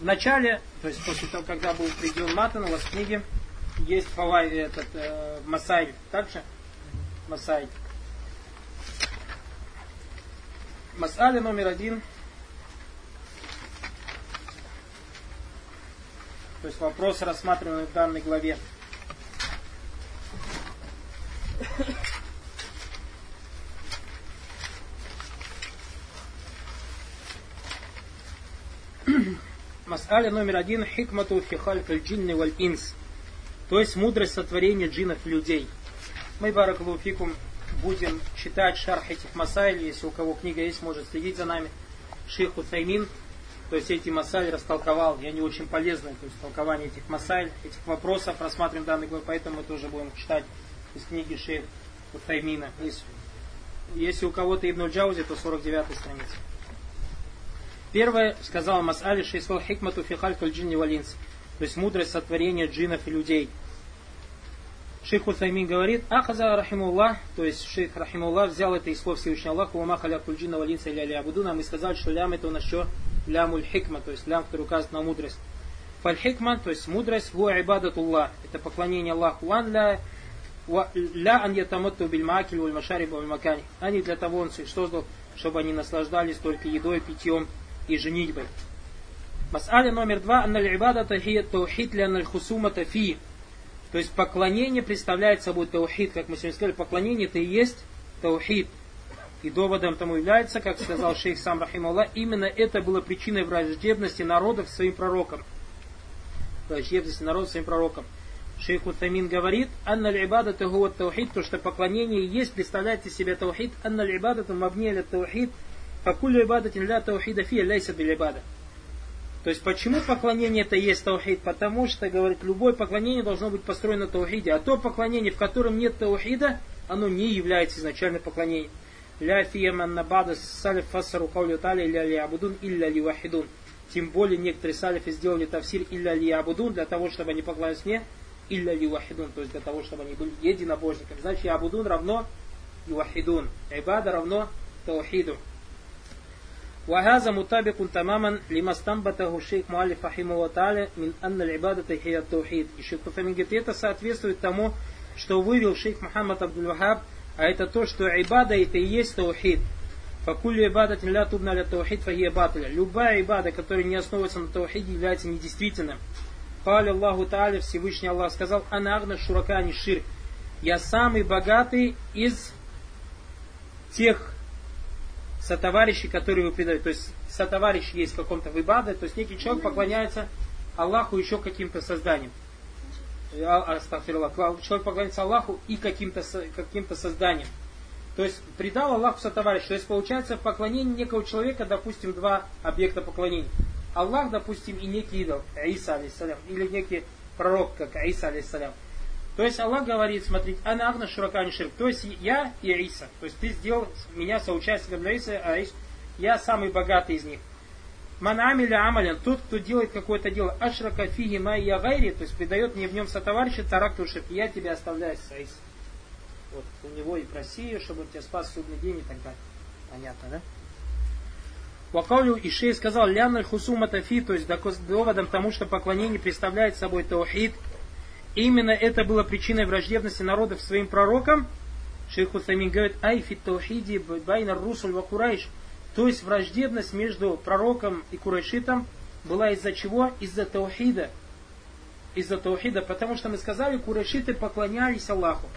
в начале, то есть после того, когда был приведен Матан, у вас в книге есть фавай, этот, э, Масай, также Масай. Масали номер один. То есть вопрос, рассматриваемый в данной главе. Мас'аля номер один. Хикмату фихальк джинни валь инс. То есть мудрость сотворения джинов и людей. Мы, баракалуфикум, будем читать шарх этих масайль. Если у кого книга есть, может следить за нами. Шейх Утаймин, то есть эти масайль растолковал. И они очень полезны, то есть толкование этих масайль, этих вопросов рассматриваем данный главы, поэтому мы тоже будем читать из книги Шейх Утаймина. Если, если у кого-то Ибн Джаузи, то 49 страница. Первое, сказал Мас'али Шейсвал Хикмату Фихаль Джинни Валинс. То есть мудрость сотворения джинов и людей. Шейх Усаймин говорит, Ахаза Рахимуллах, то есть шейх Рахимуллах взял это из слов Всевышнего Аллаха, Ума халя кульджина валинса или абудуна, мы сказали, что лям это у нас что? Лямуль хикма, то есть лям, который указывает на мудрость. Фаль хикма, то есть мудрость, ву ибадатуллах, это поклонение Аллаху, ван ля ля ан ятаматту бильмакиль валь машари макани. Они для того он создал, чтобы они наслаждались только едой, питьем и женитьбой. Мас'аля номер два. Анналь ибадата хия таухид ля аналь хусумата фи. То есть поклонение представляет собой таухид, как мы сегодня сказали, поклонение это и есть таухид. И доводом тому является, как сказал шейх сам Рахималла, именно это было причиной враждебности народов своим пророкам. Враждебности народов своим пророкам. Шейх Утамин говорит, «Анна л'ибада тагуа таухид», то, что поклонение есть, представляет из себя таухид, «Анна л'ибада мабния ля таухид», «Факулю ибадатин ля таухида фия ляйса биль ибада». То есть почему поклонение это есть таухид? Потому что, говорит, любое поклонение должно быть построено на таухиде. А то поклонение, в котором нет таухида, оно не является изначально поклонением. Ля фияман набада салиф фассару каулю тали ля ли абудун илля ли вахидун. Тем более некоторые салифы сделали тавсир илля ли абудун для того, чтобы они поклонялись мне илля ли вахидун, то есть для того, чтобы они были единобожниками. Значит, абудун равно и вахидун. Ибада равно таухиду. وهذا مطابق تماما لما استنبته الشيخ مؤلف رحمه الله تعالى من أن العبادة هي التوحيد. И шейх Туфамин говорит, это соответствует тому, что вывел шейх Мухаммад Абдул-Вахаб, а это то, что ибада это и есть таухид. Факулю ибадатин ля тубна ля таухид фахия батля. Любая ибада, которая не основывается на таухиде, является недействительным. Каля Аллаху Тааля, Всевышний Аллах сказал, Ана агна шурака не шир. Я самый богатый из тех сотоварищи, которые вы предаете. То есть сотоварищ есть в каком-то выбаде, то есть некий человек поклоняется Аллаху еще каким-то созданием. А, человек поклоняется Аллаху и каким-то каким созданием. То есть предал Аллаху сотоварищ. То есть получается в поклонении некого человека, допустим, два объекта поклонения. Аллах, допустим, и некий идол, Иса, алейсалям, или некий пророк, как Иса, алейсалям. То есть Аллах говорит, смотрите, ана агна шуракани ширк. То есть я и Иса. То есть ты сделал меня соучастником для Иса, а Ис, я самый богатый из них. Ман амиля амалян, тот, кто делает какое-то дело, ашрака фиги май я гайри, то есть придает мне в нем сотоварища, таракту ширк, я тебя оставляю с Ис. Вот у него и проси, чтобы он тебя спас судный день и так далее. Понятно, да? Вакаулю Ишей сказал, ляналь хусума тафи, то есть доводом тому, что поклонение представляет собой таухид, именно это было причиной враждебности народов своим пророкам, Шейх Усаймин говорит, أي في التوحيد بين الرسول وقريش, то есть враждебность между пророком и курайшитом была из-за чего? Из-за таухида. Из-за таухида, потому что мы сказали, курайшиты поклонялись Аллаху.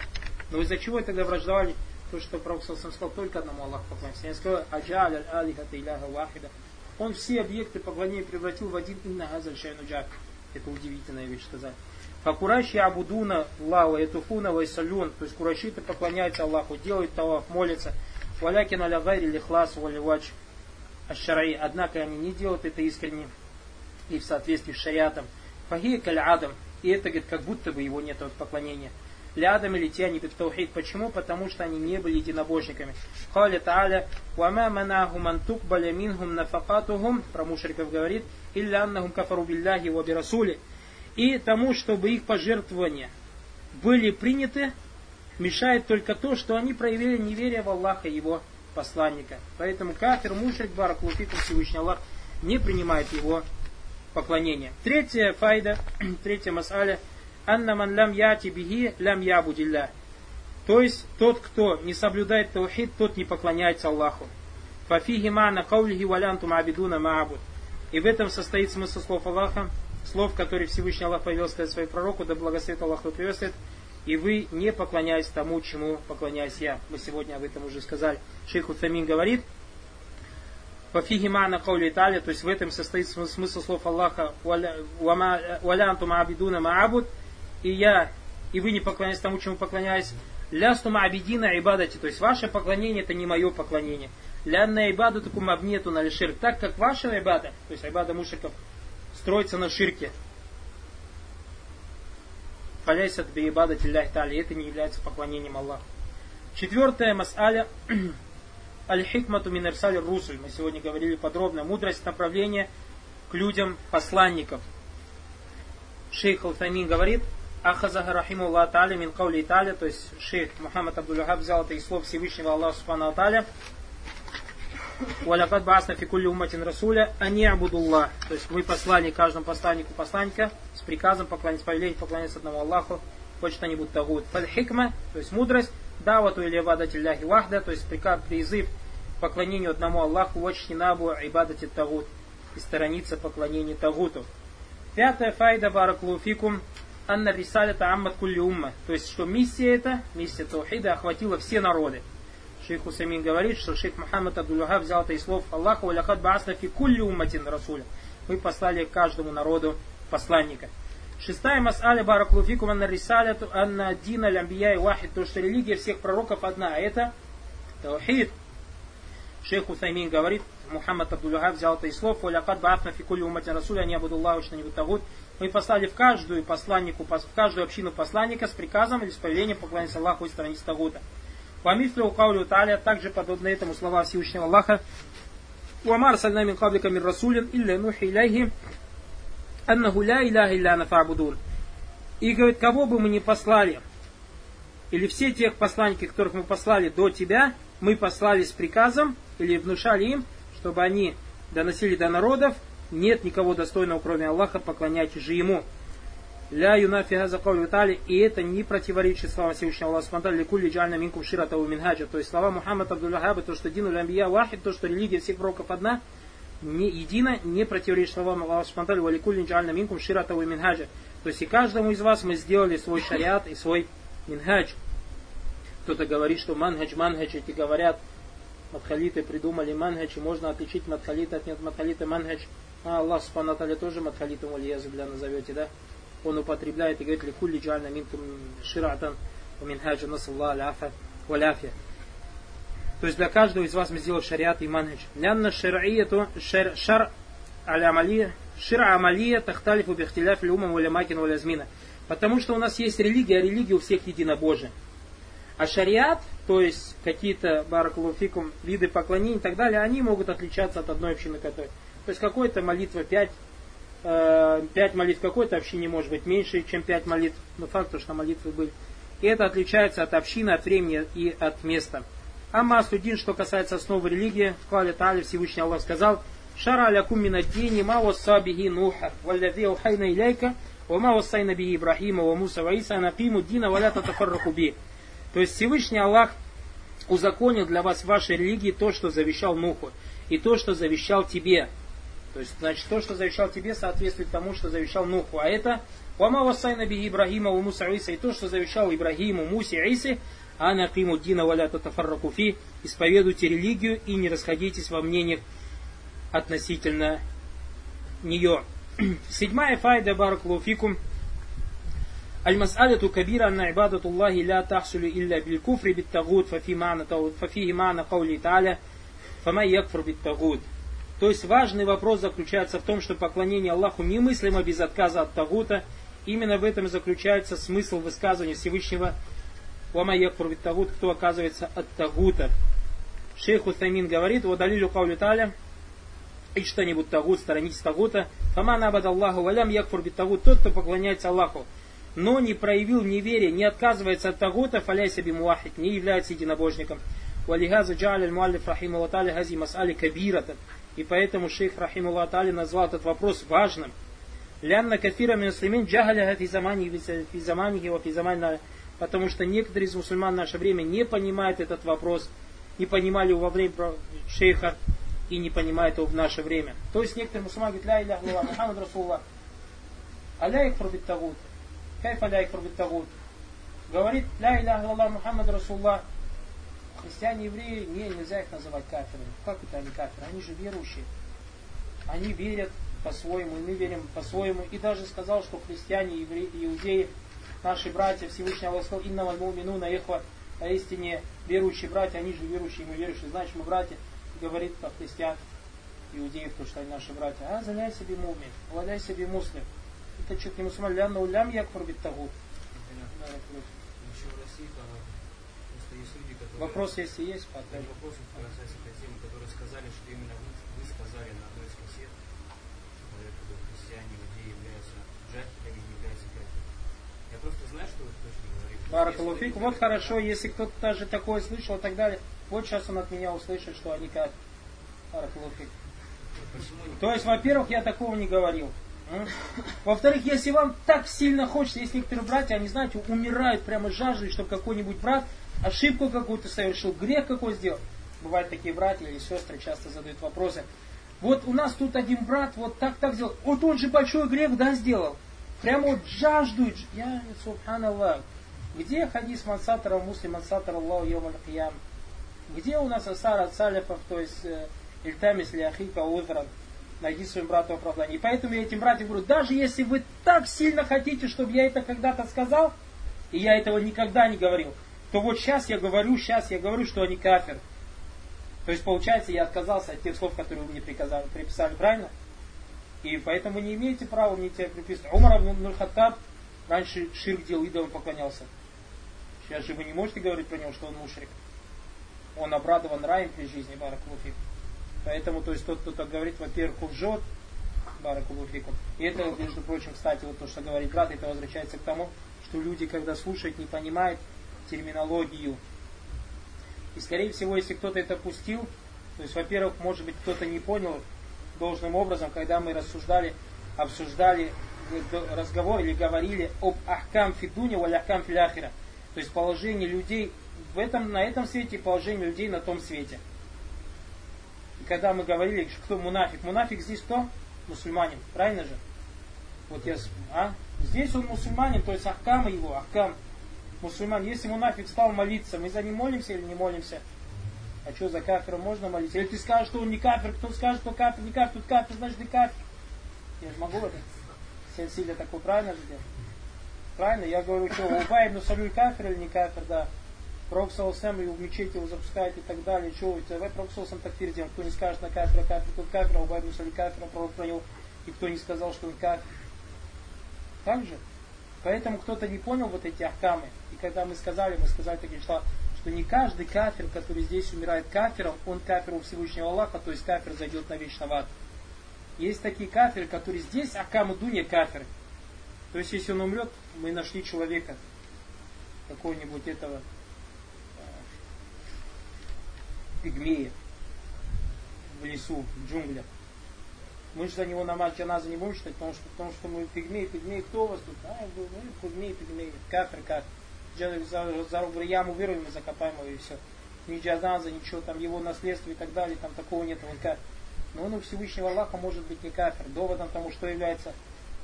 Но из-за чего тогда враждовали? То, что пророк сам сказал, только одному Аллаху поклоняться. Я сказал, аджаль алихата иляха вахида. Он все объекты поклонения превратил в один инна газаль шайнуджак. Это удивительная вещь сказать. Факурайши абудуна Аллаху, этуфуна вайсалюн. То есть курайшиты поклоняются Аллаху, делают таваф, молятся. Валякин аля гайри лихлас валивач ашшараи. Однако они не делают это искренне и в соответствии с шариатом. Фахи каль адам. И это, говорит, как будто бы его нет от поклонения. Лядам или те они таухид. Почему? Потому что они не были единобожниками. Халя Тааля, вама манаху ман тукбаля минхум нафакатухум, про мушриков говорит, илля аннахум кафару билляхи ва бирасули и тому, чтобы их пожертвования были приняты, мешает только то, что они проявили неверие в Аллаха и его посланника. Поэтому кафир, мушрик, барак, луфикум, Всевышний Аллах не принимает его поклонения. Третья файда, третья масаля, анна ман лям яти бихи лям ябудилля. То есть тот, кто не соблюдает таухид, тот не поклоняется Аллаху. Фафихи мана каулихи валянтум абидуна маабуд. И в этом состоит смысл слов Аллаха, слов, которые Всевышний Аллах повел сказать своему пророку, да благословит Аллах и приветствует, и вы не поклоняетесь тому, чему поклоняюсь я. Мы сегодня об этом уже сказали. Шейх Утамин говорит, Фафихи мана каули Италия, то есть в этом состоит смысл слов Аллаха, валянтум абидуна маабуд, и я, и вы не поклоняетесь тому, чему поклоняюсь, лястума абидина ибадати, то есть ваше поклонение это не мое поклонение. Лянна ибаду такум абнету на ширк, так как ваша ибада, то есть ибада мушиков, строится на ширке. Фаляйсат би ибадати лях тали, это не является поклонением Аллаху. Четвертая мас'аля Аль-Хикмату Минерсаль Русуль. Мы сегодня говорили подробно. Мудрость направления к людям посланников. Шейх Алтамин говорит, Ахазаха рахиму Аллах Та'аля мин каули Италия, то есть шейх Мухаммад Абдуллахаб взял это из слов Всевышнего Аллаха Субхану Та'аля. Валякад басна фикулли уматин расуля, а не абудуллах. То есть мы послали каждому посланнику посланника с приказом поклониться, повелеть поклоняться одному Аллаху, хоть что-нибудь тагут. Фаль хикма, то есть мудрость, давату или вадатилляхи вахда, то есть приказ, призыв поклонению одному Аллаху, очень набу ибадати тагут, и сторониться поклонения тагуту. Пятая файда бараклуфикум, анна рисалята аммат кулли умма. То есть, что миссия эта, миссия Таухида охватила все народы. Шейх Хусамин говорит, что шейх Мухаммад Абдуллаха взял это из слов Аллаха валякад баасна фи кулли умматин расуля. Мы послали каждому народу посланника. Шестая мас'аля бараклуфикум анна рисаляту анна дина лямбия и вахид. То, что религия всех пророков одна, а это таухид. Шейх Усаймин говорит, Мухаммад Абдуллахаб взял это из слов, «Валякад ба'афна фи кулли умматин расуля, не буду Аллаху что-нибудь тагут». Мы послали в каждую посланнику, в каждую общину посланника с приказом или с повелением поклоняться Аллаху и сторониться тагута. Вамислю Каулю Таля, также подобны этому слова Всевышнего Аллаха. Уамар сальнамин каблика мир расулин илля нухи иляйхи аннаху ля иляха илля. И говорит, кого бы мы ни послали, или все тех посланники, которых мы послали до тебя, мы послали с приказом или внушали им, чтобы они доносили до народов, нет никого достойного, кроме Аллаха, поклоняйтесь же Ему. Ля юнафи газа каули и это не противоречит словам Всевышнего Аллаха Субтитры ликулли джальна минкум ширата у минхаджа. То есть слова Мухаммада Абдуллахаба, то, что дину лямбия вахид, то, что религия всех пророков одна, не едино, не противоречит словам Аллаха Субтитры валикулли джальна минкум ширата у минхаджа. То есть и каждому из вас мы сделали свой шариат и свой минхадж. Кто-то говорит, что манхадж, манхадж, эти говорят, Мадхалиты придумали манхадж, и можно отличить Мадхалита от нет Мадхалита манхадж. А Аллах Субхану тоже Мадхалитом Валиязубля назовете, да? Он употребляет и говорит, ликулли джальна минкум ширатан уминхаджа насалла аляфа валяфия. То есть для каждого из вас мы сделали шариат и манхадж. Лянна шар'ияту шар, шар алямалия шира амалия тахталифу бихтиляф люмам валямакин валязмина. Потому что у нас есть религия, а религия у всех единобожия. А шариат, то есть какие-то баракулуфикум, виды поклонений и так далее, они могут отличаться от одной общины которой. То есть какой-то молитва пять, э, пять молитв какой-то общине может быть меньше, чем пять молитв, но факт, что молитвы были. И это отличается от общины, от времени и от места. Амма судин, что касается основы религии, в Кале Тали Всевышний Аллах сказал, Шара алякум минаддини ма вассабихи нуха, валлади ухайна иляйка, ва ма вассайна биhi Ибрахима, ва Муса, ва Иса, накиму дина, валя татафарраху би. То есть Всевышний Аллах узаконил для вас в вашей религии то, что завещал Нуху, и то, что завещал тебе. То есть, значит, то, что завещал тебе, соответствует тому, что завещал Нуху. А это Вама вассайна би Ибрагима у Муса Иса, и то, что завещал Ибрагиму, Мусе Исе, а на приму дина валя татафарракуфи, исповедуйте религию и не расходитесь во мнениях относительно нее. Седьмая файда баракулуфикум – المسألة كبيرة أن عبادة الله لا تحصل إلا بالكفر بالتغوت ففي معنى ففيه معنى قوله تعالى فما يكفر بالتغوت то есть важный вопрос заключается в том, что поклонение Аллаху немыслимо без отказа от Тагута. Именно в этом и заключается смысл высказывания Всевышнего Вама якфур бит Тагут, кто оказывается от Тагута. Шейх Утамин говорит, водалилю каули таля, и что-нибудь Тагут, сторонитесь Тагута. Фама набад Аллаху, валям якфур Тагут, тот, кто поклоняется Аллаху но не проявил неверия, не отказывается от тагута, фаляйся бимуахид, не является единобожником. Валихаза джаль аль муаллиф рахима ваталя хази мас'али кабирата. И поэтому шейх Тали назвал этот вопрос важным. Лянна кафира муслимин джагаля физамани физамани его физамани потому что некоторые из мусульман в наше время не понимают этот вопрос, не понимали его во время шейха и не понимают его в наше время. То есть некоторые мусульмане говорят, ля иляха илля Мухаммад Расулла, аля их пробит тагут, кайф аля их пробит тагут. Говорит, ля иляха илля Мухаммад Расулла, христиане, евреи, не, нельзя их называть кафирами. Как это они кафиры? Они же верующие. Они верят по-своему, и мы верим по-своему. И даже сказал, что христиане, евреи, иудеи, наши братья, Всевышний Аллах сказал, инна вальмумину на ихва, поистине верующие братья, они же верующие, мы верующие, значит мы братья, говорит про христиан, иудеев, потому что они наши братья. А, заняй себе мумин, владай себе муслим. Это что-то не мусульман, лям на улям якфур бит тагут. Вопрос, если есть, потом. Вопрос касается этой темы, которые сказали, что именно вы, вы сказали на одной из кассет, якобы христиане, иудеи являются джахилями, не являются кафирами. Я просто знаю, что вы точно говорите. Баракалуфик. Вот хорошо, если кто-то даже такое слышал и так далее. Вот сейчас он от меня услышит, что они как Баракалуфик. То есть, во-первых, я такого не говорил. Во-вторых, если вам так сильно хочется, есть некоторые братья, они, знаете, умирают прямо жаждой, чтобы какой-нибудь брат ошибку какую-то совершил, грех какой сделал. Бывают такие братья или сестры часто задают вопросы. Вот у нас тут один брат вот так так сделал. Вот он же большой грех, да, сделал. Прямо вот жаждует. Я, субханаллах. Где хадис мансатара муслим мансатара Аллаху йомаль? Где у нас асара от салифов, то есть э, Ильтамис Ляхика Узран? Найди своим брату оправдание. И поэтому я этим братьям говорю, даже если вы так сильно хотите, чтобы я это когда-то сказал, и я этого никогда не говорил, то вот сейчас я говорю, сейчас я говорю, что они кафир. То есть, получается, я отказался от тех слов, которые вы мне приказали, приписали, правильно? И поэтому не имеете права мне тебя приписывать. Умар Абн Хаттаб раньше ширк делал, идолам поклонялся. Сейчас же вы не можете говорить про него, что он мушрик. Он обрадован раем при жизни, Баракулуфик. Поэтому, то есть, тот, кто так говорит, во-первых, лжет, Баракулуфикум. И это, между прочим, кстати, вот то, что говорит брат, это возвращается к тому, что люди, когда слушают, не понимают, терминологию. И скорее всего, если кто-то это пустил, то есть, во-первых, может быть, кто-то не понял должным образом, когда мы рассуждали, обсуждали разговор или говорили об ахкам фидуне валь ахкам филяхира. То есть положение людей в этом, на этом свете и положение людей на том свете. Когда мы говорили, кто мунафик, мунафик здесь кто? Мусульманин, правильно же? Вот я, а? Здесь он мусульманин, то есть ахкам его, ахкам мусульман, если мунафик стал молиться, мы за ним молимся или не молимся? А что, за кафира можно молиться? Или ты скажешь, что он не кафир, кто скажет, что кафир, не кафир, тут кафир, значит не кафир. Я же могу это сильно такое правильно же делать? Правильно? Я говорю, что Убай ибн Салюль кафир или не кафир, да. Пророк Саусам его в мечети его запускает и так далее. Что вы, давай Пророк Саусам такфир делаем. Кто не скажет на кафира, кафир, тут кафир, а Убай ибн Салюль кафир, пророк про него. И кто не сказал, что он кафир. Так же? Поэтому кто-то не понял вот эти ахкамы. И когда мы сказали, мы сказали такие слова, что не каждый кафир, который здесь умирает кафиром, он кафир у Всевышнего Аллаха, то есть кафир зайдет на вечно в ад. Есть такие кафиры, которые здесь ахкаму дуня кафир. То есть если он умрет, мы нашли человека, какого-нибудь этого пигмея в лесу, в джунглях. Мы же за него намаз джаназа не будем читать, потому что, потому что мы пигмеи, пигмеи, кто у вас тут? А, мы пигмеи, пигмеи, кафир, кафир. За, за, за яму вырвем и закопаем его и все. Ни джаназа, ничего, там его наследство и так далее, там такого нет, он кафир. Но он у Всевышнего Аллаха может быть не кафир. Доводом тому, что является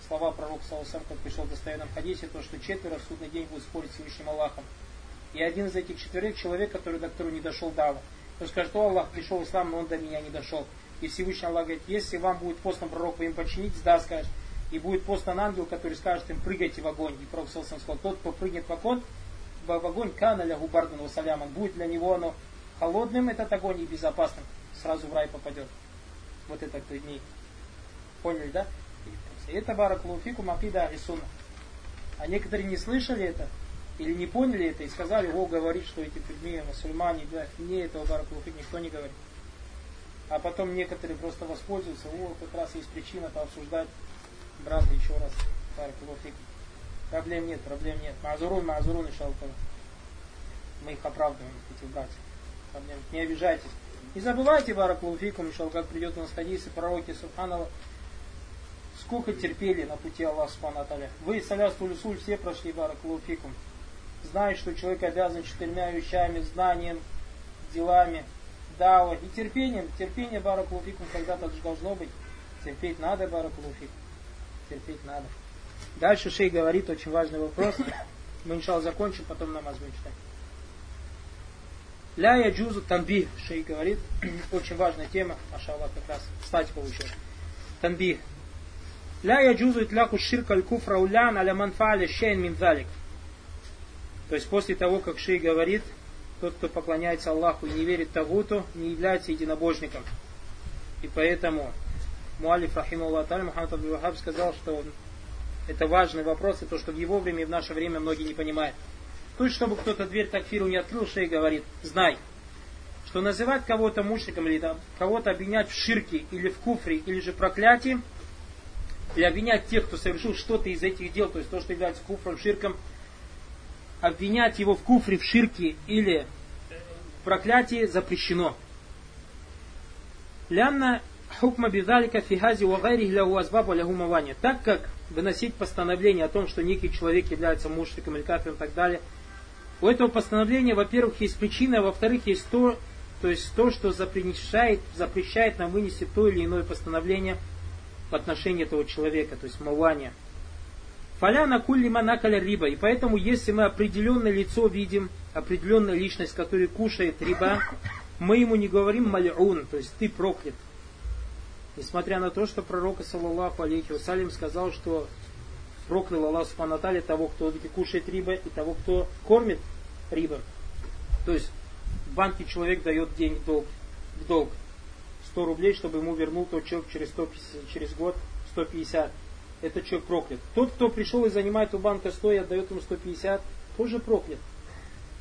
слова пророка Саласам, как пришел в достоверном хадисе, то, что четверо в судный день будут спорить с Всевышним Аллахом. И один из этих четверых человек, который до которого не дошел дава. Он скажет, что Аллах пришел ислам, но он до меня не дошел. И Всевышний Аллах говорит, если вам будет послан пророк, вы им подчинитесь, да, скажет. И будет послан ангел, который скажет им, прыгайте в огонь. И пророк Саласам сказал, тот, кто прыгнет в огонь, в огонь, кана ля губардан васаляман, будет для него оно холодным, этот огонь, и безопасным. Сразу в рай попадет. Вот это три дней. Поняли, да? И это баракулуфику макида Ахисуна. А некоторые не слышали это, или не поняли это, и сказали, о, говорит, что эти предметы мусульмане, да, не этого баракулуфик никто не говорит. А потом некоторые просто воспользуются, о, как раз есть причина пообсуждать, брат, еще раз, баракулуфик. Проблем нет, проблем нет. Мазурун, мазурун, и Мы их оправдываем, этих братьев. Проблем. Не обижайтесь. Не забывайте, Баракулуфикум, иншалл, как придет у нас хадисы пророки Субханова, сколько терпели на пути Аллаха Субхану Вы, Салясту Люсуль, все прошли Баракулуфикум. Знаешь, что человек обязан четырьмя вещами, знанием, делами, дава и терпением. Терпение Баракулуфикум когда-то должно быть. Терпеть надо Баракулуфикум. Терпеть надо. Дальше Шей говорит очень важный вопрос. Мы, иншалл, закончим, потом намаз будем читать. Ля я джузу танбих, шей говорит, очень важная тема, машаллах, как раз кстати получилось. Танбих. Ля я джузу итляку ширка аль куфра улян аля манфа'аля шейн мин залик. То есть после того, как шей говорит, тот, кто поклоняется Аллаху и не верит Тагуту, не является единобожником. И поэтому Муалиф Рахимуллах Таль Мухаммад Абдул сказал, что это важный вопрос, и то, что в его время и в наше время многие не понимают. То есть, чтобы кто-то дверь такфиру не открыл, шей говорит, знай, что называть кого-то мушриком или кого-то обвинять в ширке или в куфре или же проклятии, или обвинять тех, кто совершил что-то из этих дел, то есть то, что является куфром, ширком, обвинять его в куфре, в ширке или в проклятии запрещено. Лянна хукма бидалика фигази вагайри лягу азбабу лягу. Так как выносить постановление о том, что некий человек является мушриком или кафиром и так далее – у этого постановления, во-первых, есть причина, а во-вторых, есть то, то есть то, что запрещает, запрещает нам вынести то или иное постановление в отношении этого человека, то есть мавания. Фаляна кулли манакаля риба. И поэтому, если мы определенное лицо видим, определенная личность, которая кушает риба, мы ему не говорим малиун, то есть ты проклят. Несмотря на то, что пророк, саллаллаху алейхи вассалям, сказал, что проклял Аллах Субхану того, кто кушает риба, и того, кто кормит рибом. То есть в банке человек дает деньги долг, в долг 100 рублей, чтобы ему вернул тот человек через, 150, через год 150. Это человек проклят. Тот, кто пришел и занимает у банка 100 и отдает ему 150, тоже проклят.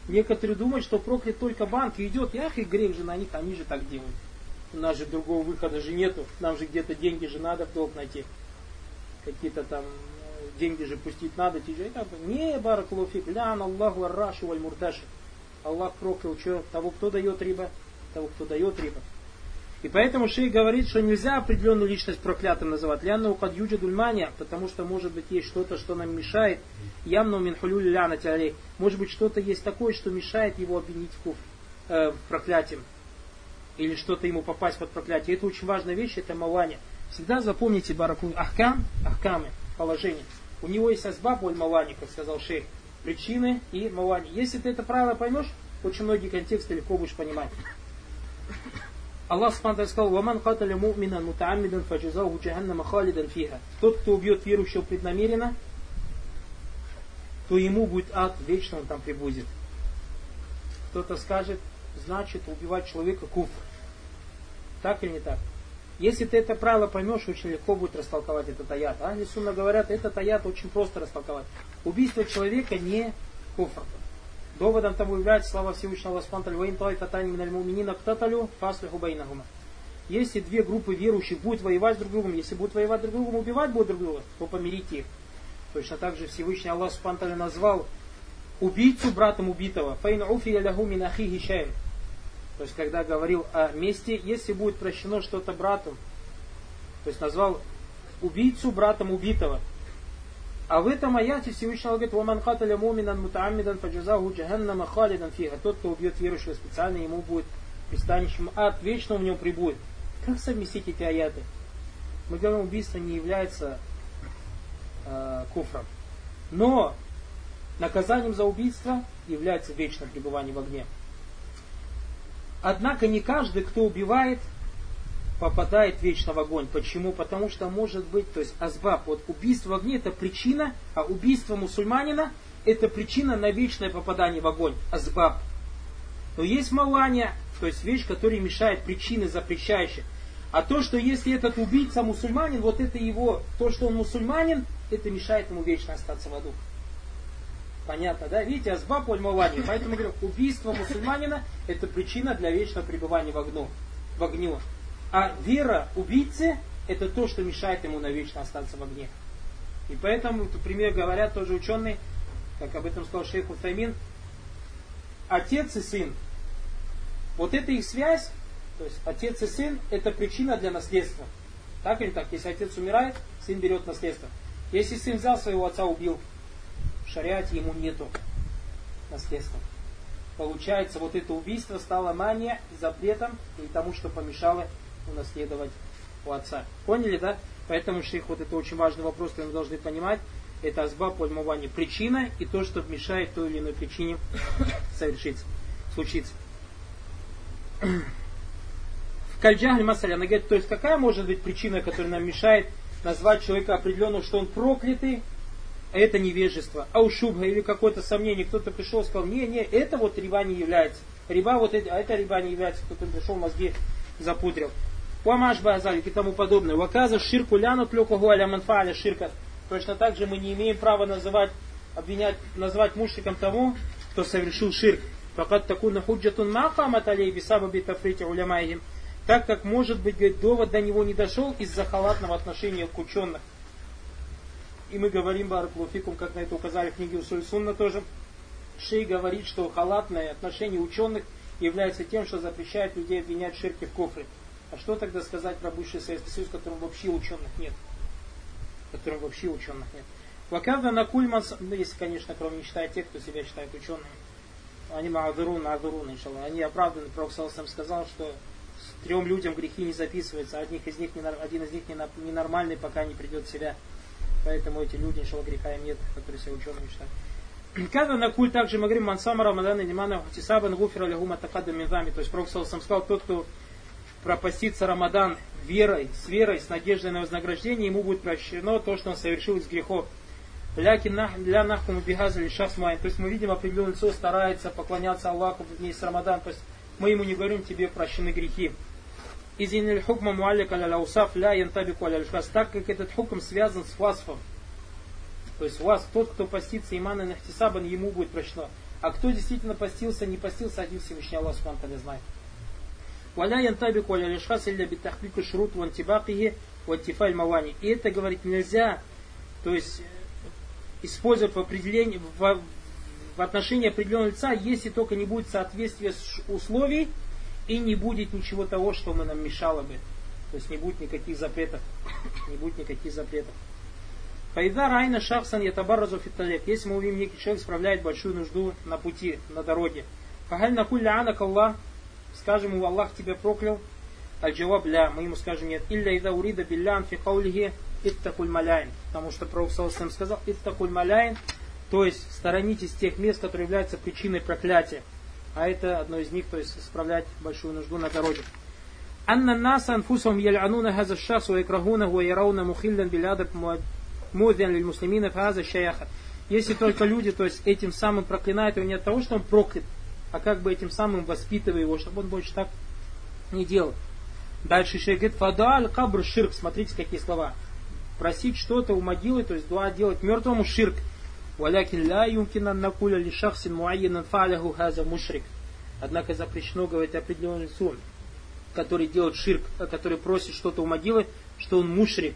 Некоторые думают, что проклят только банк и идет, ах и грех же на них, они же так делают. У нас же другого выхода же нету, нам же где-то деньги же надо в долг найти. Какие-то там деньги же пустить надо, тяжело. Не, баракулуфик, лян Аллаху аррашу валь мурдаши. Аллах проклял что, того, кто дает риба, того, кто дает риба. И поэтому шей говорит, что нельзя определенную личность проклятым называть. Лянна укад юджадульмания, потому что может быть есть что-то, что нам мешает. Ямну минхулюль ляна тялей. Может быть что-то есть такое, что мешает его обвинить в, куф, э, проклятием. Или что-то ему попасть под проклятие. Это очень важная вещь, это мавания. Всегда запомните баракуль ахкам, ахкамы, положение. У него есть асбаб уль мавани, как сказал шейх, причины и мавани. Если ты это правило поймешь, очень многие контексты легко будешь понимать. Аллах Субхану сказал, «Ваман каталя му'мина мутааммидан фаджазаху джаханнама халидан фиха». Тот, кто убьет верующего преднамеренно, то ему будет ад, вечно он там прибудет. Кто-то скажет, значит убивать человека куфр. Так или не так? Если ты это правило поймешь, очень легко будет растолковать этот аят. А Сунна говорят, этот аят очень просто растолковать. Убийство человека не куфр. Доводом тому является слова Всевышнего Аллаха «Ваин той татани миналь муминина ктаталю фаслиху байнахума». Если две группы верующих будут воевать друг с другом, если будут воевать друг с другом, убивать будут друг друга, то помирите их. Точно так же Всевышний Аллах Субхану назвал убийцу братом убитого. Файн уфи ляху мин ахихи шайн. То есть, когда говорил о месте, если будет прощено что-то брату, то есть назвал убийцу братом убитого. А в этом аяте Всевышний говорит, «Ваман хаталя муминан мутааммидан фаджазаху джаханнама халидан фиха». Тот, кто убьет верующего специально, ему будет пристанищем ад, вечно в нем прибудет. Как совместить эти аяты? Мы говорим, убийство не является э, куфром. Но наказанием за убийство является вечное пребывание в огне. Однако не каждый, кто убивает, попадает вечно в огонь. Почему? Потому что может быть, то есть азбаб, вот убийство в огне это причина, а убийство мусульманина это причина на вечное попадание в огонь. Азбаб. Но есть малания, то есть вещь, которая мешает причины запрещающие. А то, что если этот убийца мусульманин, вот это его, то, что он мусульманин, это мешает ему вечно остаться в аду. Понятно, да? Видите, азбаб ульмавани. Поэтому говорю, убийство мусульманина это причина для вечного пребывания в огню. В огню. А вера убийцы это то, что мешает ему навечно остаться в огне. И поэтому, например, говорят тоже ученые, как об этом сказал шейх Утаймин, отец и сын, вот эта их связь, То есть отец и сын это причина для наследства. Так или так? Если отец умирает, сын берет наследство. Если сын взял своего отца, убил, в шариате ему нету наследства. Получается, вот это убийство стало мания, запретом и тому, что помешало унаследовать у отца. Поняли, да? Поэтому, шейх, вот это очень важный вопрос, который мы должны понимать. Это азбаб польмования. Причина и то, что мешает той или иной причине совершиться, случиться. В кальджахль масаля, она говорит, то есть какая может быть причина, которая нам мешает назвать человека определенного, что он проклятый, а это невежество. А у шубха или какое-то сомнение, кто-то пришел и сказал, не, не, это вот риба не является. Риба вот это, а это риба не является, кто-то пришел, мозги запудрил. Уамаш и тому подобное. Ваказа ширку ляну тлюкагу аля манфаля ширка. Точно так же мы не имеем права называть, обвинять, назвать мушриком того, кто совершил ширк. Факат такуна худжатун махамат алей бисаба битафрити улямайхим. Так как, может быть, говорит, довод до него не дошел из-за халатного отношения к ученых. И мы говорим, Баракулуфикум, как на это указали в книге Усуль Сунна тоже, Шей говорит, что халатное отношение ученых является тем, что запрещает людей обвинять в ширке в кофре. А что тогда сказать про бывший Советский Союз, в котором вообще ученых нет? В котором вообще ученых нет. Вакавда на кульман, ну, если, конечно, кроме не считая тех, кто себя считает учеными, они маадурун, адурун, иншалла, они оправданы. Пророк сам сказал, что трем людям грехи не записываются, один из них, один из них ненормальный, пока не придет в себя. Поэтому эти люди, иншалла, греха им нет, которые себя учеными считают. Когда на куль также мы говорим Мансама Рамадана Нимана Хутисаба Гуфира Лягума Такада Минзами. То есть Пророк сам сказал, тот, кто пропаститься Рамадан верой, с верой, с надеждой на вознаграждение, ему будет прощено то, что он совершил из грехов. Для нахкуму бигазали шахсмайн. То есть мы видим определенное лицо старается поклоняться Аллаху в дни с Рамадан. То есть мы ему не говорим, тебе прощены грехи. Изин хукма муаллик аля усаф ля янтабику аля Так как этот хукм связан с васфом. То есть вас, тот, кто постится имана нахтисабан, ему будет прощено. А кто действительно постился, не постился, один Всевышний Аллах Субхану знает. Валя янтабику аля лишхас илля битахбику шрут вантибакихи вантифаль мавани. И это, говорит, нельзя, то есть использовать в определении, в, в отношении определенного лица, если только не будет соответствия условий и не будет ничего того, что мы нам мешало бы. То есть не будет никаких запретов. Не будет никаких запретов. Файда райна шахсан ятабарразу фиталек. Если мы увидим некий человек справляет большую нужду на пути, на дороге. Фагаль накулля анак Аллах скажем ему, Аллах тебя проклял, аль-джаваб ля, мы ему скажем нет, илля ида урида биллян фи каулихи иттакуль маляйн, потому что Пророк Саласам сказал иттакуль маляйн, то есть сторонитесь тех мест, которые являются причиной проклятия, а это одно из них, то есть справлять большую нужду на дороге. Анна наса анфусам ял'ануна хаза шахс ва икрахуна ва ярауна мухиллян билядаб мудян лиль муслимина фаза шаяха. Если только люди, то есть этим самым проклинают его не от того, что он проклят, а как бы этим самым воспитывая его, чтобы он больше так не делал. Дальше еще говорит, фада аль кабр ширк, смотрите какие слова. Просить что-то у могилы, то есть дуа делать мертвому ширк. Валякин ля юмкина накуля ли шахсин муайянан фаляху хаза мушрик. Однако запрещено говорить определенный лицу, который делает ширк, который просит что-то у могилы, что он мушрик.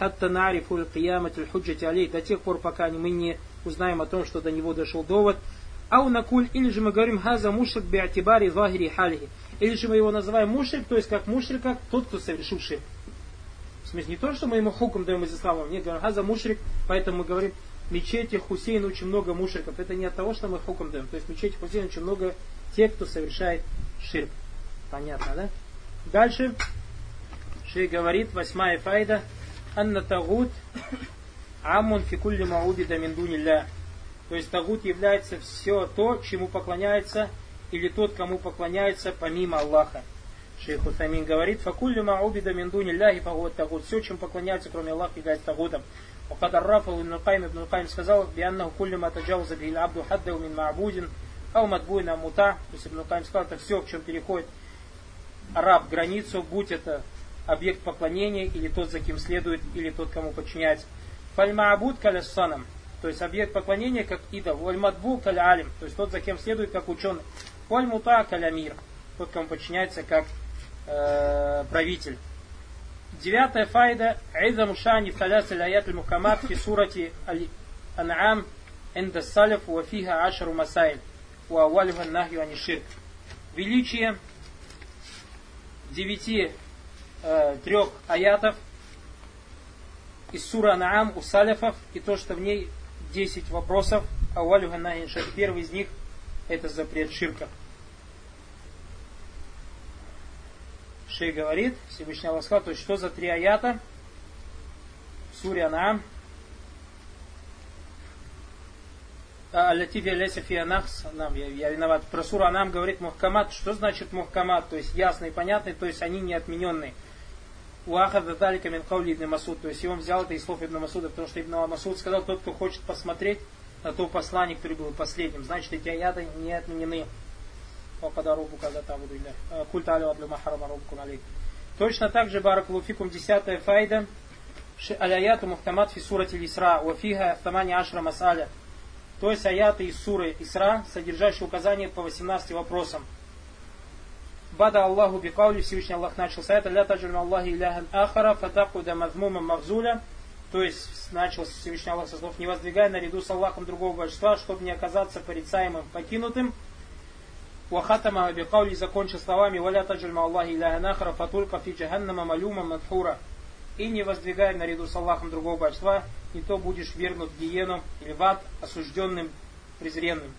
Хатта нарифу киямат худжати алей, до тех пор, пока мы не узнаем о том, что до него дошел довод, Ау накуль, или же мы говорим хаза мушрик биатибари захири халихи. Или же мы его называем мушрик, то есть как мушрика, тот, кто совершил ширк. В смысле, не то, что мы ему хуком даем из ислама, нет, говорим хаза мушрик, поэтому мы говорим, мечети Хусейна очень много мушриков. Это не от того, что мы хуком даем. То есть мечети Хусейна очень много тех, кто совершает ширк. Понятно, да? Дальше Шей говорит, восьмая файда, анна тагут амун фикулли маубида миндунилля. То есть Тагут является все то, чему поклоняется, или тот, кому поклоняется помимо Аллаха. Шейх Утамин говорит, факулли маубида миндуни ляхи фагут тагут. Все, чем поклоняется, кроме Аллаха, является тагутом. وقد عرفه ابن القيم ابن القيم сказал بأنه كل ما تجاوز به العبد حده من معبود أو مدبوء مطاع то есть Ибн Кайм сказал это все в чем переходит раб границу будь это объект поклонения или тот за кем следует или тот кому подчиняется фальмаабуд каляссанам то есть объект поклонения как идол. Вальмадбу каль алим, то есть тот, за кем следует, как ученый. Вальмута каль амир, тот, кому подчиняется как э, правитель. Девятая файда. Айзам шани фаляс аят аль-мухаммад фи сурати ан'ам энда салиф ва фиха ашару масайль. Ва авалиха нахью аниширк. Величие девяти э, трех аятов из сура Наам у салифов и то, что в ней 10 вопросов. Ауалю Первый из них это запрет ширка. Шей говорит, Всевышний Аллах сказал, то есть что за три аята? Суря Наам. Алятифия Леся Фианахс, нам, я, виноват. Про суру Анам говорит мухкамат. Что значит мухкамат? То есть ясный понятный, то есть они не отмененные. Уахада далика мин каули Ибн Масуд. То есть и он взял это из слов Ибн Масуда, потому что Ибн Масуд сказал, тот, кто хочет посмотреть на то послание, который был последним, значит эти аяты не отменены. Алейк. Точно так же Баракулуфикум десятая файда. Аляяту мухтамат фи сурати Исра. Вафиха тамани ашра масаля. То есть аяты из суры Исра, содержащие указания по 18 вопросам. Бада Аллаху бикаули, Всевышний Аллах начал с аята, ля таджаль Аллахи иляхан ахара, фатакуда мазмума мавзуля. То есть начал Всевышний Аллах со слов, не воздвигай наряду с Аллахом другого божества, чтобы не оказаться порицаемым, покинутым. Вахатама бикаули закончил словами, валя таджаль Аллахи иляхан ахара, фатулька фи джаханнама малюма мадхура. И не воздвигай наряду с Аллахом другого божества, и то будешь вернут в гиену или в ад, осужденным, презренным.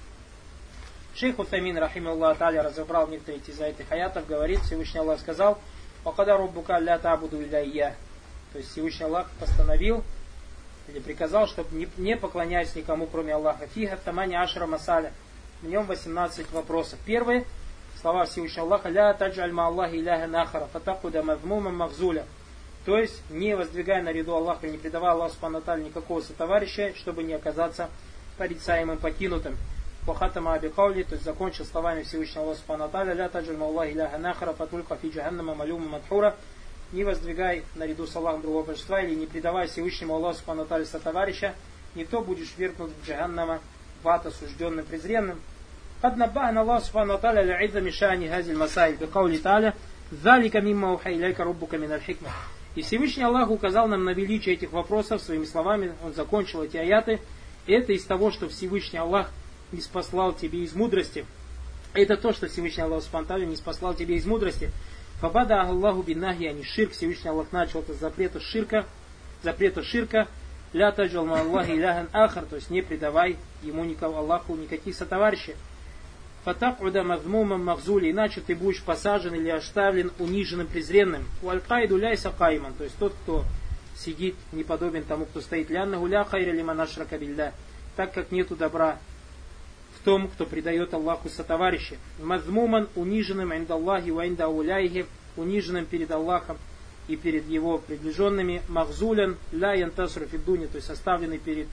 Шейх Утамин, рахим Аллах Таля, разобрал некоторые из этих аятов, говорит, Всевышний Аллах сказал, «Покада рубука ля табуду иля я». То есть Всевышний Аллах постановил или приказал, чтобы не, не поклоняясь никому, кроме Аллаха. Фиха тамани ашра масаля. В нем 18 вопросов. Первый, слова Всевышнего Аллаха, «Ля таджаль ма Аллахи иляха нахара, фатакуда мазмума мавзуля». То есть, не воздвигая на ряду Аллаха, не предавая Аллаху Субхану никакого сотоварища, чтобы не оказаться порицаемым, покинутым. Вахатама Абикаули, то есть закончил словами Всевышнего Аллаха Субхану Ля таджаль Аллахи иляха нахара, фатулька фи джаханнама малюма мадхура. Не воздвигай наряду с Аллахом другого божества или не предавай Всевышнему Аллаху Субхану сотоварища, не то будешь вернут в джаханнама, в ад осужденным, презренным. قد نبهنا الله سبحانه وتعالى لعظم شأن هذه المسائل بقوله تعالى ذلك مما أوحى إليك ربك من الحكمة и Всевышний Аллах указал нам на величие этих вопросов своими словами, он закончил эти аяты. Это из того, что Всевышний Аллах не спаслал тебе из мудрости. Это то, что Всевышний Аллах спонтанно не спаслал тебе из мудрости. Фабада Аллаху биннахи, а не ширк. Всевышний Аллах начал это запрета ширка, запрета ширка. Ля таджал Аллахи иляхан ахар, то есть не предавай ему никого Аллаху никаких сотоварищей. Фатакуда мазмумам махзули, иначе ты будешь посажен или оставлен униженным, презренным. У аль-кайду ляйса кайман, то есть тот, кто сидит, не подобен тому, кто стоит. Лянна гуля хайра лиман ашрака так как нету добра в том, кто предает Аллаху сотоварища. Мазмуман униженным инда Аллахи ва инда уляйхи, униженным перед Аллахом и перед его приближенными. Махзулян ля янтасру фидуни, то есть оставленный перед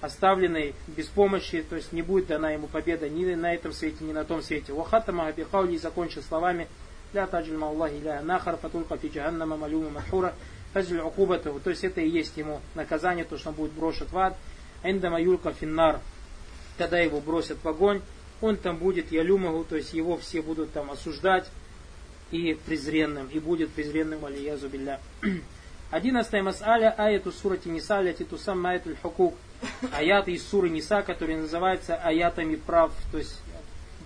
оставленный без помощи, то есть не будет дана ему победа ни на этом свете, ни на том свете. Вахатама Абихаули закончил словами «Ля таджиль Аллахи ля нахар фатулка фи джаханнама малюма махура фазиль укубату». То есть это и есть ему наказание, то, что он будет брошен в ад. Эндама юлка финнар. Когда его бросят в огонь, он там будет ялюмагу, то есть его все будут там осуждать и презренным, и будет презренным алиязу билля. Одиннадцатая мас'аля аяту сурати Ниса, ляти тусам маятуль хукук аяты из суры Ниса, которые называются аятами прав, то есть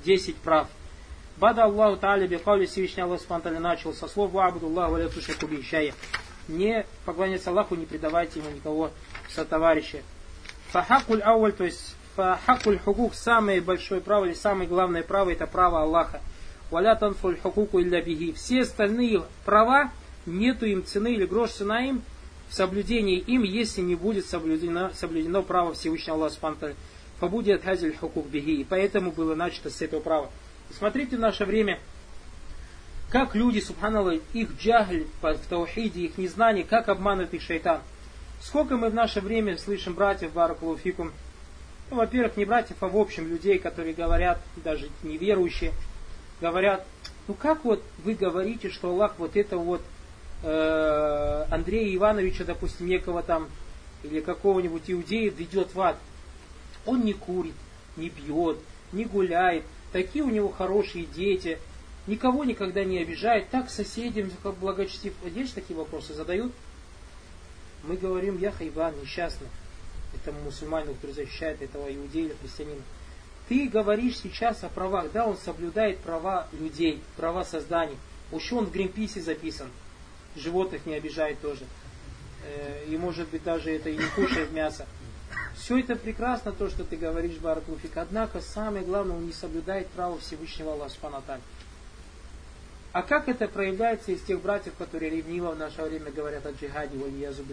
10 прав. Бада Аллаху Та'аля бихаули Всевышний Аллах Субтитры начал со слов «Вабуду Аллаху ля тушаку бишая». Не поклоняться Аллаху, не предавайте ему никого сотоварища. Фахакуль ауль, то есть фахакуль хукук, самое большое право или самое главное право, это право Аллаха. Валя танфуль хукуку илля бихи. Все остальные права, нету им цены или грош цена им, в соблюдении им, если не будет соблюдено, соблюдено право Всевышнего Аллаха Субтитры. Фабудиат хазиль хукук бихи. И поэтому было начато с этого права. Смотрите в наше время, как люди, субханаллах, их джагль в таухиде, их незнание, как обманывает их шайтан. Сколько мы в наше время слышим братьев Баракулуфикум, ну, во-первых, не братьев, а в общем людей, которые говорят, даже неверующие, говорят, ну как вот вы говорите, что Аллах вот это вот э, Андрея Ивановича, допустим, некого там, или какого-нибудь иудея ведет в ад. Он не курит, не пьет, не гуляет, такие у него хорошие дети, никого никогда не обижает, так соседям благочестив. Есть такие вопросы задают? Мы говорим, я хайван, несчастный, этому мусульманину, который защищает этого иудея или христианина. Ты говоришь сейчас о правах, да, он соблюдает права людей, права созданий. Еще он в Гринписе записан. Животных не обижает тоже. Э, и может быть даже это и не кушает мясо. Все это прекрасно, то, что ты говоришь, Баракуфик. Однако самое главное, он не соблюдает право Всевышнего Аллаха А как это проявляется из тех братьев, которые ревниво в наше время говорят о джихаде, валиязу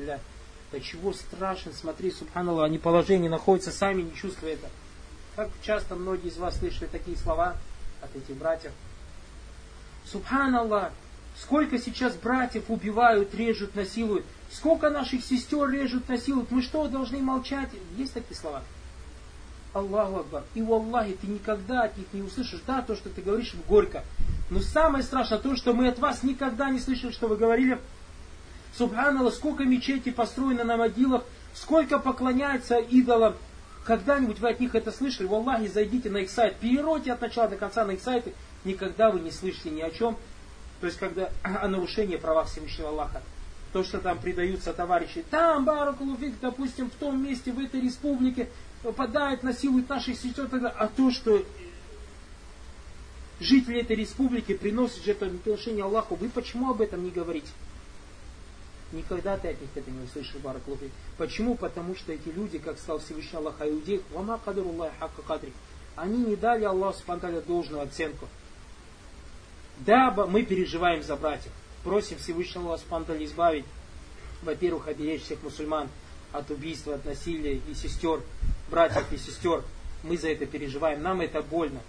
Да чего страшно, смотри, субханаллах, они положение находятся сами, не чувствуя это. Как часто многие из вас слышали такие слова от этих братьев. Субханаллах, сколько сейчас братьев убивают, режут, насилуют. Сколько наших сестер режут, насилуют. Мы что, должны молчать? Есть такие слова? Аллаху Акбар. И в Аллахе ты никогда от них не услышишь. Да, то, что ты говоришь, горько. Но самое страшное то, что мы от вас никогда не слышали, что вы говорили. Субханаллах, сколько мечетей построено на могилах, сколько поклоняется идолам. Когда-нибудь вы от них это слышали? В Аллахе зайдите на их сайт, переройте от начала до конца на их сайты. Никогда вы не слышали ни о чем. То есть, когда о нарушении права Всевышнего Аллаха то, что там предаются товарищи, там Баракулуфик, допустим, в том месте, в этой республике, попадает, насилует наших сестер, а то, что жители этой республики приносят жертвоприношение Аллаху, вы почему об этом не говорите? Никогда ты от них это не услышишь, Баракулуфик. Почему? Потому что эти люди, как сказал Всевышний Аллах Иудей, вама кадруллах они не дали Аллаху спонтанно должную оценку. Да, мы переживаем за братьев. Просим Всевышнего Аллаха Спанталь избавить, во-первых, оберечь всех мусульман от убийства, от насилия и сестер, братьев и сестер. Мы за это переживаем, нам это больно.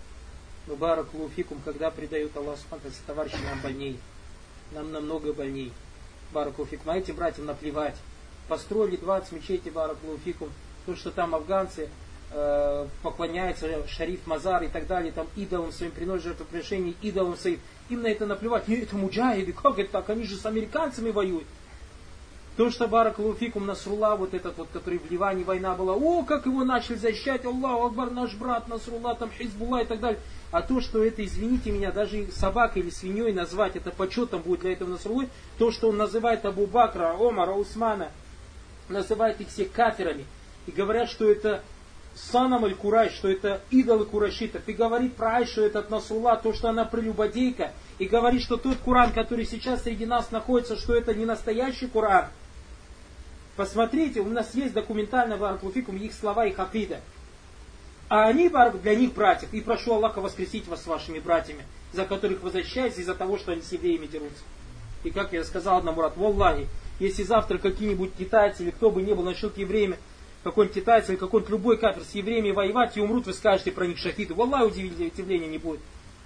Но барак луфикум, когда предают Аллах Спанталь, товарищи, нам больней. Нам намного больней. Барак луфикум. А этим братьям наплевать. Построили 20 мечетей барак луфикум. То, что там афганцы э, поклоняются шариф Мазар и так далее, там идолам своим приносят жертвоприношение, идолам своим. Им на это наплевать. Нет, это муджахиды, как это так? Они же с американцами воюют. То, что Барак Луфикум Насрула, вот этот вот, который в Ливане война была, о, как его начали защищать, Аллаху Акбар, наш брат Насрула, там Хизбулла и так далее. А то, что это, извините меня, даже собакой или свиньей назвать, это почетом будет для этого Насрулы, то, что он называет Абу Бакра, Омара, Усмана, называет их все каферами, и говорят, что это Санам аль Курай, что это идолы курайшитов, и говорит про Айшу этот Насрула, то, что она прелюбодейка, и говорит, что тот Куран, который сейчас среди нас находится, что это не настоящий Куран. Посмотрите, у нас есть документально в Арклуфикум их слова и хакида. А они для них братьев. И прошу Аллаха воскресить вас с вашими братьями, за которых вы защищаетесь из-за того, что они с евреями дерутся. И как я сказал одному брат, Валлахи, если завтра какие-нибудь китайцы или кто бы ни был начал к какой-нибудь китайец или какой-нибудь любой кафир с евреями воевать и умрут, вы скажете про них шахиды. Валлах удивления не будет.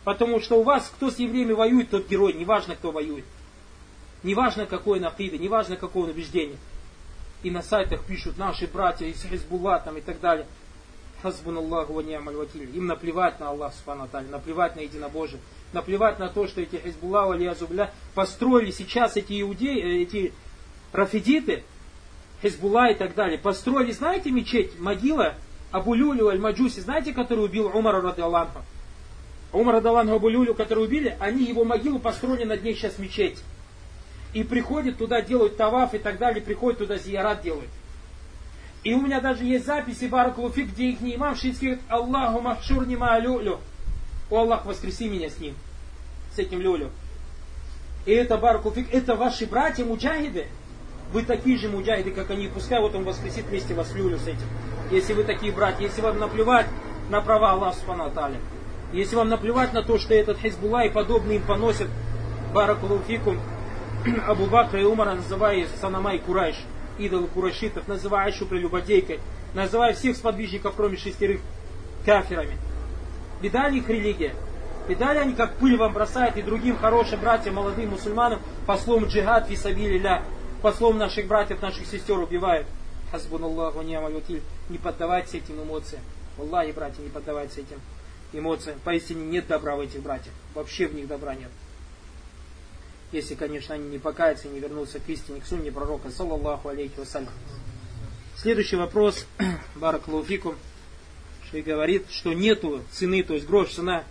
Потому что у вас, кто с евреями воюет, тот герой, неважно, кто воюет. Неважно, какое накида, неважно, какое он убеждение. И на сайтах пишут наши братья из Хизбулла там и так далее. Хазбун Аллаху. Им наплевать на Аллах Субхану наплевать на единобожие, наплевать на то, что эти Хизбулла, Алиязубля, построили сейчас эти иудеи, э, эти рафидиты, Хизбулла и так далее, построили, знаете, мечеть, могила Абу Люлю Аль-Маджуси, знаете, который убил Умара Радаланха? Умар Радаланха Абу Люлю, который убили, они его могилу построили над ней сейчас мечеть. И приходят туда, делают таваф и так далее, приходят туда, зиярат делают. И у меня даже есть записи Баракулуфи, где их не имам шиитский говорит, Аллаху махшур нима люлю. О Аллах, воскреси меня с ним, с этим люлю. И это Баракулуфик, это ваши братья муджахиды. Вы такие же муджахиды, как они. Пускай вот он воскресит вместе вас люлю с этим. Если вы такие братья, если вам наплевать на права Аллаха Субхану если вам наплевать на то, что этот Хизбулла и подобные им поносят Баракулуфикум, Абу Бакра и Умара, называя Санамай Курайш, идолы курайшитов, называя Айшу прелюбодейкой, называя всех сподвижников, кроме шестерых, каферами. Беда их религия. Беда они как пыль вам бросают и другим хорошим братьям, молодым мусульманам, послом джихад, фисабилиля, послом наших братьев, наших сестер убивают. Хасбун Аллаху вакиль. Не поддавайтесь этим эмоциям. Аллахи, братья, не поддавайтесь этим эмоциям. Поистине нет добра в этих братьях. Вообще в них добра нет Если, конечно, они не покаются и не вернутся к истине, к сунне пророка, саллаллаху алейхи вассалям. Следующий вопрос, Баракалуфику, что и говорит, что нету цены, то есть грош цена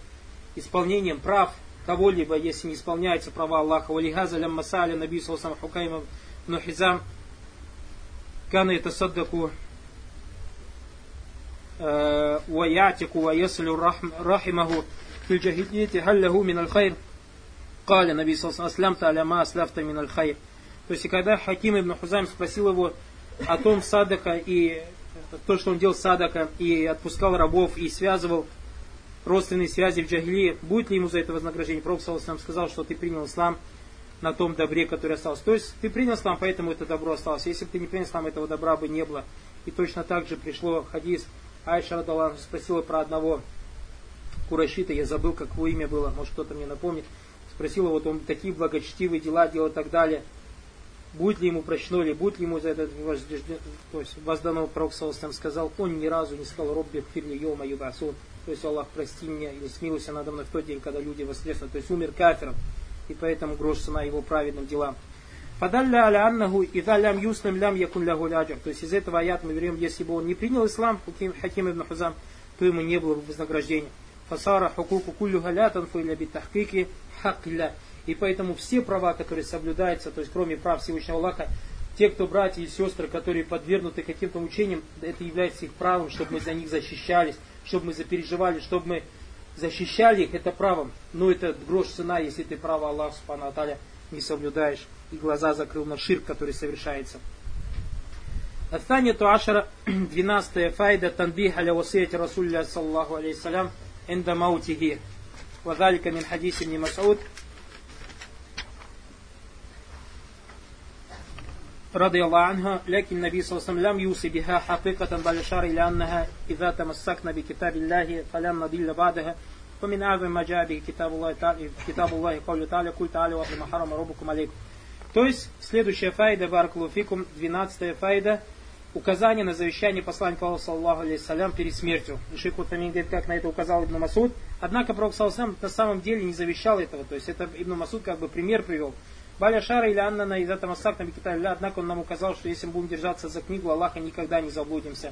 исполнением прав кого-либо, если не исполняются права Аллаха. Валихаза лям масаля наби салсам хукаймам нухизам кана это саддаку ويعتق ويصل رحمه في الجاهلية هل له من الخير Каля Наби Аслям Таляма Асляфта Миналь Хайр. То есть, и когда Хаким ибн Хузайм спросил его о том Садака и то, что он делал Садака и отпускал рабов и связывал родственные связи в Джагилии, будет ли ему за это вознаграждение? Пророк нам сказал, что ты принял ислам на том добре, который остался. То есть ты принял ислам, поэтому это добро осталось. Если бы ты не принял ислам, этого добра бы не было. И точно так же пришло хадис. Айша Радалан спросила про одного Курашита, я забыл, как его имя было, может кто-то мне напомнит. Спросила, вот он такие благочестивые дела делал и так далее будет ли ему прощено, или будет ли ему за это то есть воздано Пророк Саласам сказал, он ни разу не сказал Робби фирли йома юбасун, то есть Аллах прости меня или смилуйся надо мной в тот день, когда люди воскреснут, то есть умер кафиром, и поэтому грош цена его праведным делам. Фадалля аля аннаху ида лям юслим лям якун лягу ляджар. То есть из этого аят мы берем, если бы он не принял ислам, Хаким ибн Хузам, то ему не было бы вознаграждения. Фасара хукуку куллю галятан фуиля битахкики хакля. И поэтому все права, которые соблюдаются, то есть кроме прав Всевышнего Аллаха, те, кто братья и сестры, которые подвергнуты каким-то учениям, это является их правом, чтобы мы за них защищались, чтобы мы запереживали, чтобы мы защищали их, это правом. Но это грош цена, если ты право Аллаха Субхану Аталя не соблюдаешь и глаза закрыл на ширк, который совершается. Аттания Туашара, 12 файда, танбих аля васияти Расулля, саллаху алейхиссалям, энда маутихи. وذلك من حديث ابن مسعود رضي الله عنها لكن النبي صلى الله عليه وسلم لم يوصي بها حقيقة بل أشار إلى أنها إذا تمسكنا بكتاب الله فلن نضل بعدها ومن أعظم ما جاء به كتاب الله تعالى كتاب الله قوله تعالى قل تعالى وأطل ما حرم ربكم عليكم То есть, следующая файда, баракулуфикум, 12 файда, указание на завещание посланника Аллаха, саллаху перед смертью. И шейх Утамин говорит, как на это указал Ибн Масуд. Однако Пророк Салсам на самом деле не завещал этого. То есть, это Ибн Масуд как бы пример привел. Баля Шара или Анна на из этого Масак на Бекиталь, однако он нам указал, что если мы будем держаться за книгу Аллаха, никогда не заблудимся.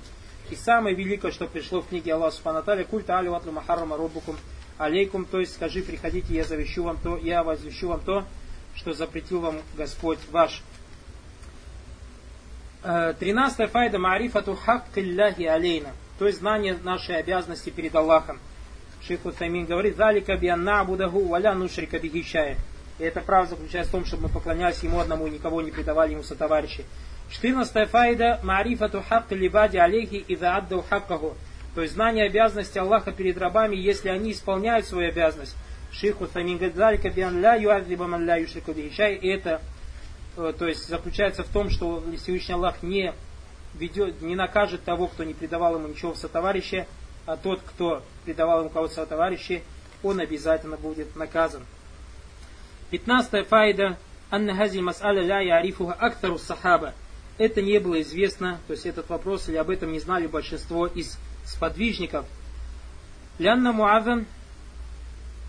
И самое великое, что пришло в книге Аллаха Субханаталя, культа али ватлу махарама роббукум алейкум, то есть скажи, приходите, я завещу вам то, я возвещу вам то, что запретил вам Господь ваш. Э, тринадцатая файда маарифату хаккилляхи алейна, то есть знание нашей обязанности перед Аллахом. Шейх Утамин говорит, «Залика бианна будаху валя нушрика бигищая». И эта правда заключается в том, чтобы мы поклонялись ему одному и никого не предавали ему сотоварищи. 14 файда марифату хак либади алейхи и заадду хаккаху. То есть знание обязанности Аллаха перед рабами, если они исполняют свою обязанность. Шейх Усамин говорит, «Залика биан ля юазиба ман ля юшрику И это то есть заключается в том, что Всевышний Аллах не, ведет, не накажет того, кто не предавал ему ничего в сотоварища, а тот, кто предавал ему кого-то сотоварища, он обязательно будет наказан. Пятнадцатая файда. Анна хази мас'аля ля ярифуха актару сахаба. Это не было известно, то есть этот вопрос, или об этом не знали большинство из сподвижников. Лянна Муазан,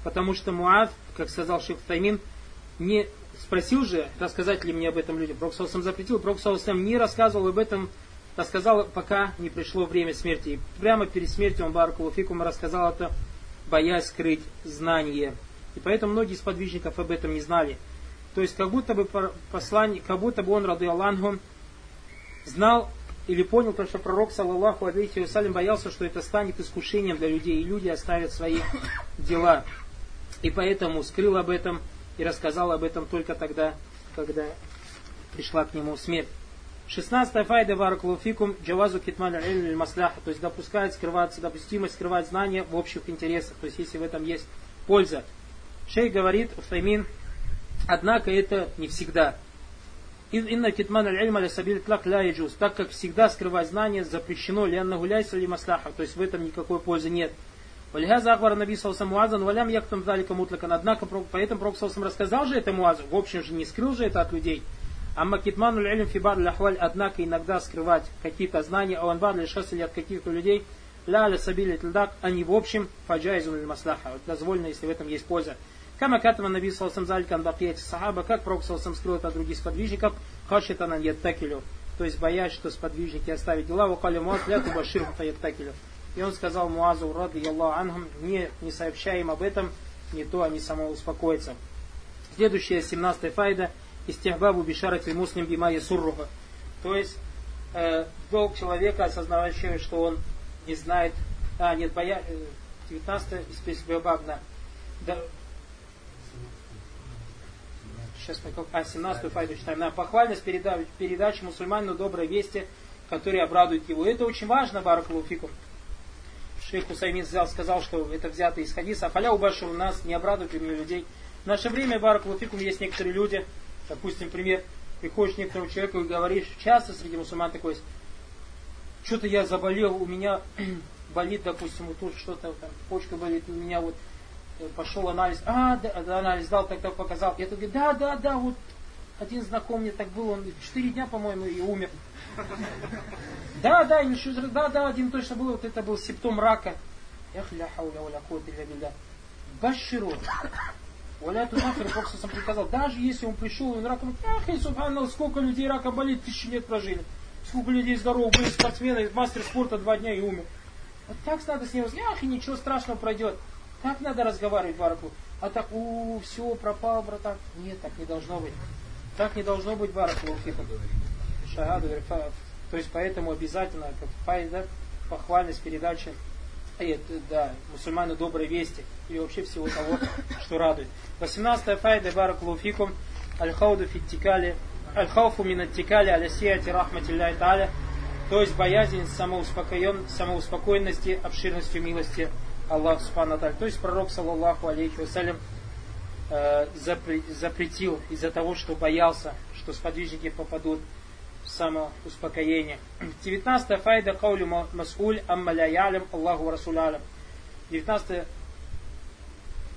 потому что Муаз, как сказал Шейх Таймин, не спросил же, рассказать ли мне об этом людям. Пророк сам запретил, Пророк сам не рассказывал об этом, рассказал, пока не пришло время смерти. И прямо перед смертью он Баракулуфикум рассказал это, боясь скрыть знание. И поэтому многие из подвижников об этом не знали. То есть как будто бы посланник, как будто бы он, рады Аллаху, знал или понял, то, что пророк, саллаллаху алейхи вассалям, боялся, что это станет искушением для людей, и люди оставят свои дела. И поэтому скрыл об этом и рассказал об этом только тогда, когда пришла к нему смерть. 16 файда вараклуфикум джавазу китман аль масляха, то есть допускает скрываться, допустимость скрывать знания в общих интересах, то есть если в этом есть польза. Шей говорит, Уфаймин, однако это не всегда. Инна китман аль-ильма ля тлак. Так как всегда скрывать знания запрещено, ли анна гуляйся ли маслаха. То есть в этом никакой пользы нет. Валихаза Акбар Наби Саусам Муазан, валям яктам залика мутлакан. Однако, поэтому Пророк Саусам рассказал же это Муазу, в общем же не скрыл же это от людей. Амма китману илм фибар ляхваль, однако иногда скрывать какие-то знания, а анбар лишас или от каких-то людей, ля ля сабили тильдак, они в общем фаджайзун маслаха. Дозволено, если в этом есть польза. Кама катама Наби Салсам Залькан Бакияти Сахаба, как Пророк Салсам скрыл это от других сподвижников, хашитанан яттакилю, то есть боясь, что сподвижники оставят дела, вакали Муаз ляту яттакилю. И он сказал Муазу, рады Аллаху анхам, не, не сообщай им об этом, не то они самоуспокоятся. Следующая, 17 файда, истихбабу бишарати муслим бима ясурруха. То есть, э, долг человека, осознавающего, что он не знает, а, нет, боя, 19 из Бабна, сейчас мы как, а, 17 файду читаем. На похвальность передачи, передачи мусульманину доброй вести, которые обрадуют его. Это очень важно, Баракулуфикум. Шейх Хусаймин взял, сказал, что это взято из хадиса. Фаля убашир у нас, не обрадует именно людей. В наше время, Баракулуфикум, есть некоторые люди, допустим, пример, приходишь к некоторому человеку и говоришь, часто среди мусульман такой что-то я заболел, у меня болит, допустим, вот тут что-то, там, почка болит, у меня вот э, пошел анализ, а, да, анализ дал, так так показал. Я говорю, да, да, да, вот один знакомый мне так был, он четыре дня, по-моему, и умер. Да, да, еще, да, да, один точно был, вот это был симптом рака. Эх, ля хауля валя кот илля билля. Баширу. Валя тунафир, Пророк сам приказал, даже если он пришел, он раком, ах, и субханаллах, сколько людей рака болит, тысячи лет прожили. Сколько людей здоровых были спортсмены, мастер спорта два дня и умер. Вот так надо с ним ах, и ничего страшного пройдет. Так надо разговаривать, Бараку. А так, у, все, пропал, братан. Нет, так не должно быть. Так не должно быть, Бараку. Шагаду, то есть поэтому обязательно, как файда, похвальность передачи. И, да, мусульманы доброй вести и вообще всего того, что радует. 18 файда баракулуфикум аль-хауду фиттикали аль-хауфу минаттикали аля сияти рахматилляй та'аля. То есть боязнь самоуспокоен, самоуспокоенности, обширностью милости Аллаха Субхану То есть пророк, саллаллаху алейхи вассалям, э, запретил из-за того, что боялся, что сподвижники попадут в самоуспокоение. 19 файда каулю мас'уль амма ля ялям Аллаху Расуль алям. 19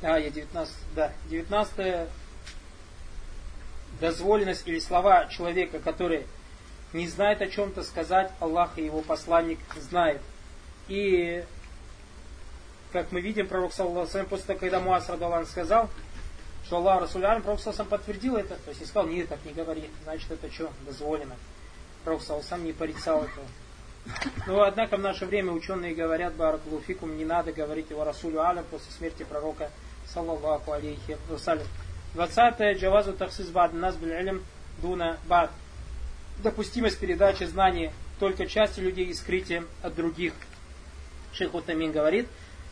а, я 19, да, 19 дозволенность или слова человека, который не знает о чем-то сказать, Аллах и его посланник знает. И как мы видим, пророк Саллаху после того, когда Муаз Радалан сказал, что Аллах Расулям, пророк Саллаху подтвердил это, то есть не сказал, нет, так не говори, значит это что, дозволено. Пророк Саллаху не порицал этого. Но, однако, в наше время ученые говорят, Баракулуфикум, не надо говорить его Расулю Алям после смерти пророка, саллаллаху алейхи вассалям. 20. Джавазу Тахсис Бад Нас Биль Дуна Бад допустимость передачи знаний только части людей и скрытия от других. Шейх Утамин говорит,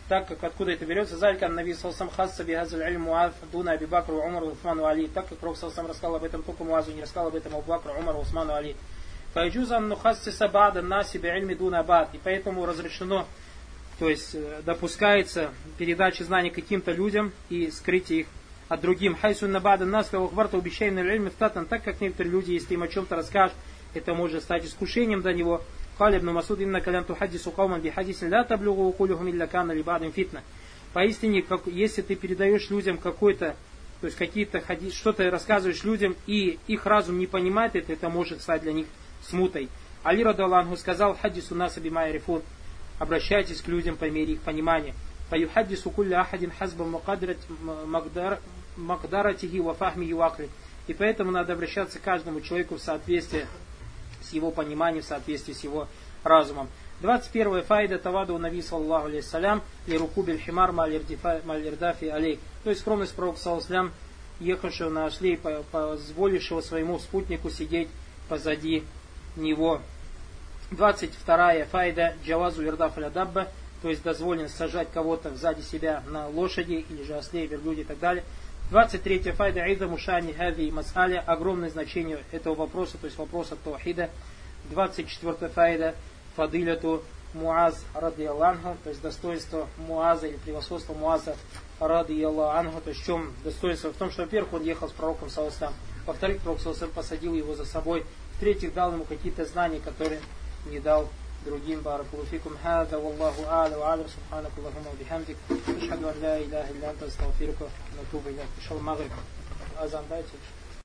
так как откуда это берется, Залька Наби Салсам Хасса Бихазаль Аль Муаз Дуна Аби Бакру Умар Усману Али, так как Пророк Салсам рассказал об этом только Муазу, не рассказал об этом Абу Бакру Умару Усману Али. Файджузан Нухассиса Бада Наси Би'ильми Дуна Абад. И поэтому разрешено, то есть э, допускается передача знаний каким-то людям и скрытие их от другим. Хайсун набада нас, вахварта убещайна ильми втатан, так как некоторые люди, если им о чем-то расскажешь, это может стать искушением для него. Кали ибн Масуд, инна калям тухаддису кауман би хадисин ля таблюгу укулюхум илля кана ли бадам фитна. Поистине, как, если ты передаешь людям какой-то, то есть какие-то хадис, что-то рассказываешь людям, и их разум не понимает это, это может стать для них смутой. Али Радалангу сказал, хадису нас абимайрифун, обращайтесь к людям по мере их понимания. Фаюхаддису кулля ахадин хазба макдаратихи ва фахми и И поэтому надо обращаться к каждому человеку в соответствии с его пониманием, в соответствии с его разумом. 21 файда таваду наби саллаху алейхиссалям и руку бельхимар малирдафи алей. То есть скромность пророка саллаху ехавшего на осле, позволившего своему спутнику сидеть позади него. 22 файда джавазу ирдаф алядабба то есть дозволено сажать кого-то сзади себя на лошади или же осле, верблюде и так далее. 23 файда Айда Мушани Хави и Масаля. Огромное значение этого вопроса, то есть вопроса Таухида. 24 файда Фадиляту Муаз ради Аллаху, то есть достоинство Муаза или превосходство Муаза ради Аллаху, то есть в чем достоинство? В том, что, во-первых, он ехал с пророком Саусам, во-вторых, пророк Саусам посадил его за собой, в-третьих, дал ему какие-то знания, которые не дал برجيم بارك الله فيكم. هذا والله أعلى وعلى سبحانك اللهم وبحمدك. أشهد أن لا إله إلا أنت أستغفرك ونتوب إليك. إن شاء الله المغرب أذان دايتش